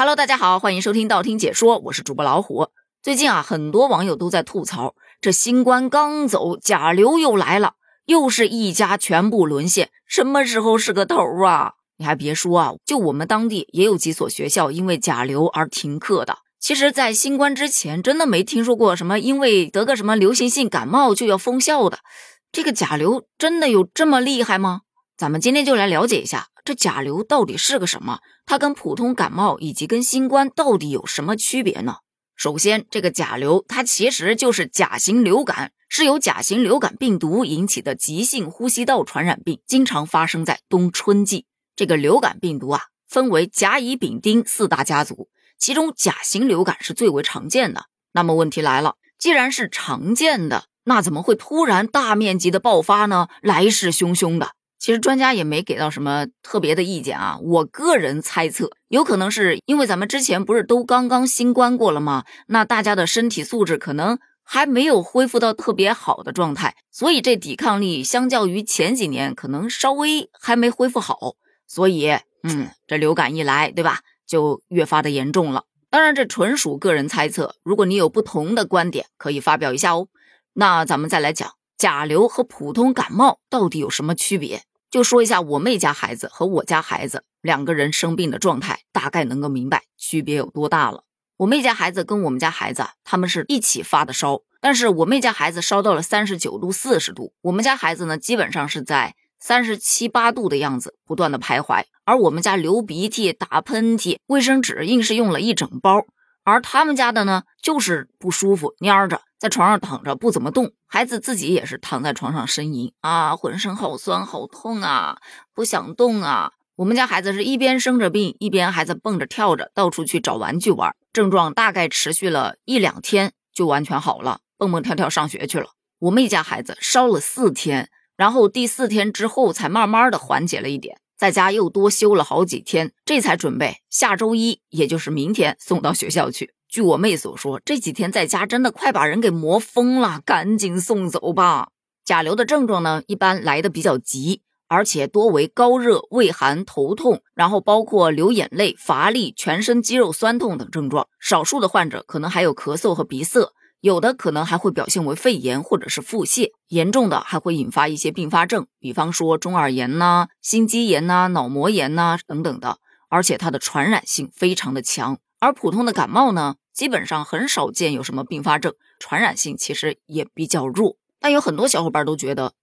Hello，大家好，欢迎收听道听解说，我是主播老虎。最近啊，很多网友都在吐槽，这新冠刚走，甲流又来了，又是一家全部沦陷，什么时候是个头啊？你还别说啊，就我们当地也有几所学校因为甲流而停课的。其实，在新冠之前，真的没听说过什么因为得个什么流行性感冒就要封校的。这个甲流真的有这么厉害吗？咱们今天就来了解一下。这甲流到底是个什么？它跟普通感冒以及跟新冠到底有什么区别呢？首先，这个甲流它其实就是甲型流感，是由甲型流感病毒引起的急性呼吸道传染病，经常发生在冬春季。这个流感病毒啊，分为甲、乙、丙、丁四大家族，其中甲型流感是最为常见的。那么问题来了，既然是常见的，那怎么会突然大面积的爆发呢？来势汹汹的。其实专家也没给到什么特别的意见啊，我个人猜测，有可能是因为咱们之前不是都刚刚新冠过了吗？那大家的身体素质可能还没有恢复到特别好的状态，所以这抵抗力相较于前几年可能稍微还没恢复好，所以嗯，这流感一来，对吧，就越发的严重了。当然，这纯属个人猜测，如果你有不同的观点，可以发表一下哦。那咱们再来讲甲流和普通感冒到底有什么区别？就说一下我妹家孩子和我家孩子两个人生病的状态，大概能够明白区别有多大了。我妹家孩子跟我们家孩子，他们是一起发的烧，但是我妹家孩子烧到了三十九度、四十度，我们家孩子呢，基本上是在三十七八度的样子，不断的徘徊。而我们家流鼻涕、打喷嚏，卫生纸硬是用了一整包。而他们家的呢，就是不舒服，蔫着，在床上躺着不怎么动。孩子自己也是躺在床上呻吟啊，浑身好酸好痛啊，不想动啊。我们家孩子是一边生着病，一边还在蹦着跳着，到处去找玩具玩。症状大概持续了一两天，就完全好了，蹦蹦跳跳上学去了。我妹家孩子烧了四天，然后第四天之后才慢慢的缓解了一点。在家又多休了好几天，这才准备下周一，也就是明天送到学校去。据我妹所说，这几天在家真的快把人给磨疯了，赶紧送走吧。甲流的症状呢，一般来的比较急，而且多为高热、畏寒、头痛，然后包括流眼泪、乏力、全身肌肉酸痛等症状。少数的患者可能还有咳嗽和鼻塞。有的可能还会表现为肺炎或者是腹泻，严重的还会引发一些并发症，比方说中耳炎呐、心肌炎呐、脑膜炎呐等等的，而且它的传染性非常的强。而普通的感冒呢，基本上很少见有什么并发症，传染性其实也比较弱。但有很多小伙伴都觉得，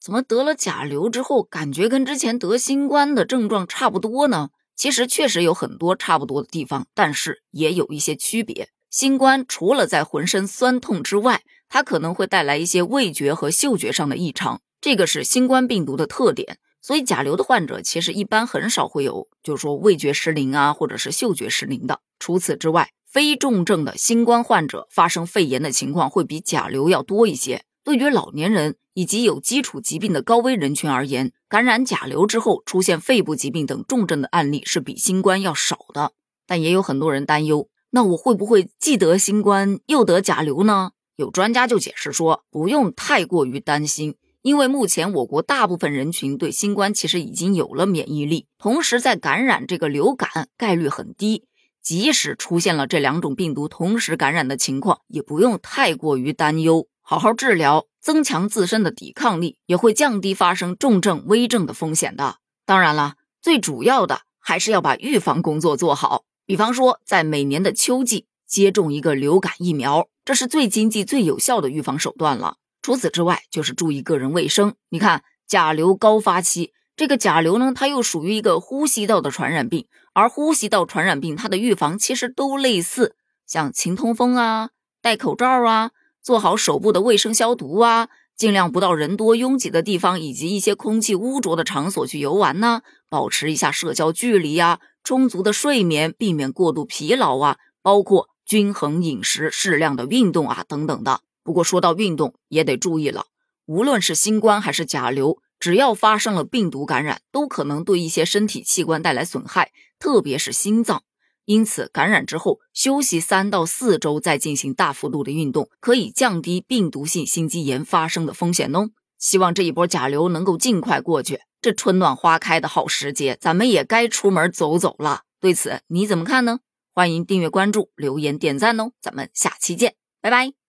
怎么得了甲流之后，感觉跟之前得新冠的症状差不多呢？其实确实有很多差不多的地方，但是也有一些区别。新冠除了在浑身酸痛之外，它可能会带来一些味觉和嗅觉上的异常，这个是新冠病毒的特点。所以甲流的患者其实一般很少会有，就是说味觉失灵啊，或者是嗅觉失灵的。除此之外，非重症的新冠患者发生肺炎的情况会比甲流要多一些。对于老年人以及有基础疾病的高危人群而言，感染甲流之后出现肺部疾病等重症的案例是比新冠要少的。但也有很多人担忧。那我会不会既得新冠又得甲流呢？有专家就解释说，不用太过于担心，因为目前我国大部分人群对新冠其实已经有了免疫力，同时在感染这个流感概率很低。即使出现了这两种病毒同时感染的情况，也不用太过于担忧，好好治疗，增强自身的抵抗力，也会降低发生重症、危症的风险的。当然了，最主要的还是要把预防工作做好。比方说，在每年的秋季接种一个流感疫苗，这是最经济、最有效的预防手段了。除此之外，就是注意个人卫生。你看，甲流高发期，这个甲流呢，它又属于一个呼吸道的传染病，而呼吸道传染病它的预防其实都类似，像勤通风啊、戴口罩啊、做好手部的卫生消毒啊。尽量不到人多拥挤的地方，以及一些空气污浊的场所去游玩呢。保持一下社交距离呀，充足的睡眠，避免过度疲劳啊，包括均衡饮食、适量的运动啊等等的。不过说到运动，也得注意了，无论是新冠还是甲流，只要发生了病毒感染，都可能对一些身体器官带来损害，特别是心脏。因此，感染之后休息三到四周再进行大幅度的运动，可以降低病毒性心肌炎发生的风险哦。希望这一波甲流能够尽快过去。这春暖花开的好时节，咱们也该出门走走了。对此你怎么看呢？欢迎订阅关注、留言点赞哦，咱们下期见，拜拜。